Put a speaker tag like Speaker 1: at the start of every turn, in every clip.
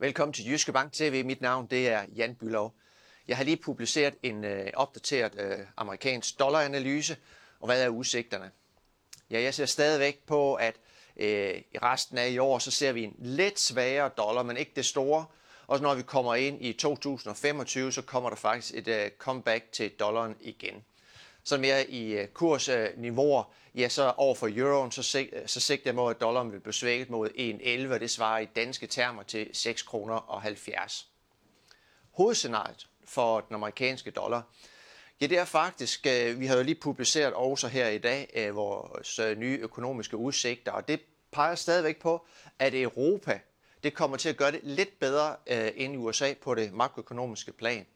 Speaker 1: Velkommen til Jyske Bank TV. Mit navn det er Jan Bylov. Jeg har lige publiceret en øh, opdateret øh, amerikansk dollaranalyse, og hvad er udsigterne? Ja, jeg ser stadigvæk på, at øh, i resten af i år, så ser vi en lidt svagere dollar, men ikke det store. Og når vi kommer ind i 2025, så kommer der faktisk et øh, comeback til dollaren igen. Så mere i øh, kursniveauer, ja, så over for euroen, så, sig, øh, så sigter jeg mod, at dollaren vil blive svækket mod 1,11, og det svarer i danske termer til 6 kroner og 70. Hovedscenariet for den amerikanske dollar, ja, det er faktisk, øh, vi har jo lige publiceret også her i dag vores nye økonomiske udsigter, og det peger stadigvæk på, at Europa, det kommer til at gøre det lidt bedre end i USA på det makroøkonomiske plan.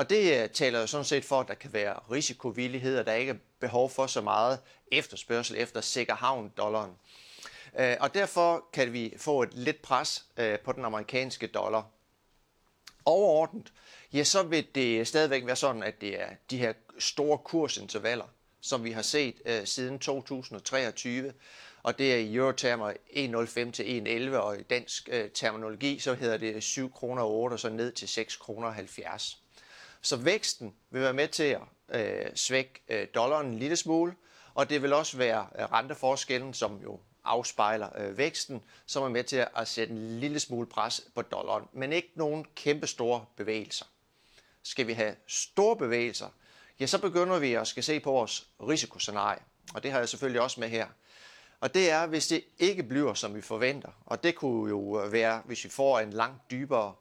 Speaker 1: Og det øh, taler jo sådan set for, at der kan være risikovillighed, og der ikke er behov for så meget efterspørgsel efter sikker havn-dollaren. Øh, og derfor kan vi få et lidt pres øh, på den amerikanske dollar. Overordnet, ja, så vil det stadigvæk være sådan, at det er de her store kursintervaller, som vi har set siden 2023, og det er i eurotermer 1,05 til 1,11, og i dansk terminologi, så hedder det 7 kroner 8, og så ned til 6 kroner 70. Så væksten vil være med til at øh, svække øh, dollaren en lille smule, og det vil også være øh, renteforskellen, som jo afspejler øh, væksten, som er med til at sætte en lille smule pres på dollaren, men ikke nogen kæmpe store bevægelser. Skal vi have store bevægelser, ja, så begynder vi at skal se på vores risikoscenarie, og det har jeg selvfølgelig også med her. Og det er, hvis det ikke bliver, som vi forventer, og det kunne jo være, hvis vi får en langt dybere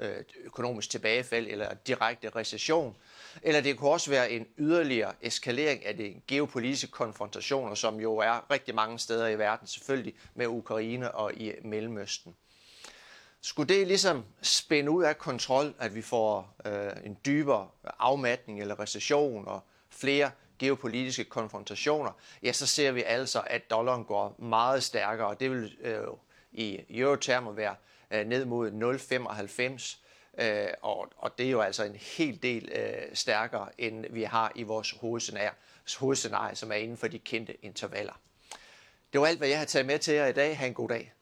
Speaker 1: Øh, økonomisk tilbagefald eller direkte recession. Eller det kunne også være en yderligere eskalering af de geopolitiske konfrontationer, som jo er rigtig mange steder i verden, selvfølgelig med Ukraine og i Mellemøsten. Skulle det ligesom spænde ud af kontrol, at vi får øh, en dybere afmatning eller recession og flere geopolitiske konfrontationer, ja, så ser vi altså, at dollaren går meget stærkere, og det vil øh, i eurotermer være øh, ned mod 0,95. Øh, og, og det er jo altså en hel del øh, stærkere, end vi har i vores hovedscenarie, hovedscenarie, som er inden for de kendte intervaller. Det var alt, hvad jeg har taget med til jer i dag. Ha' en god dag.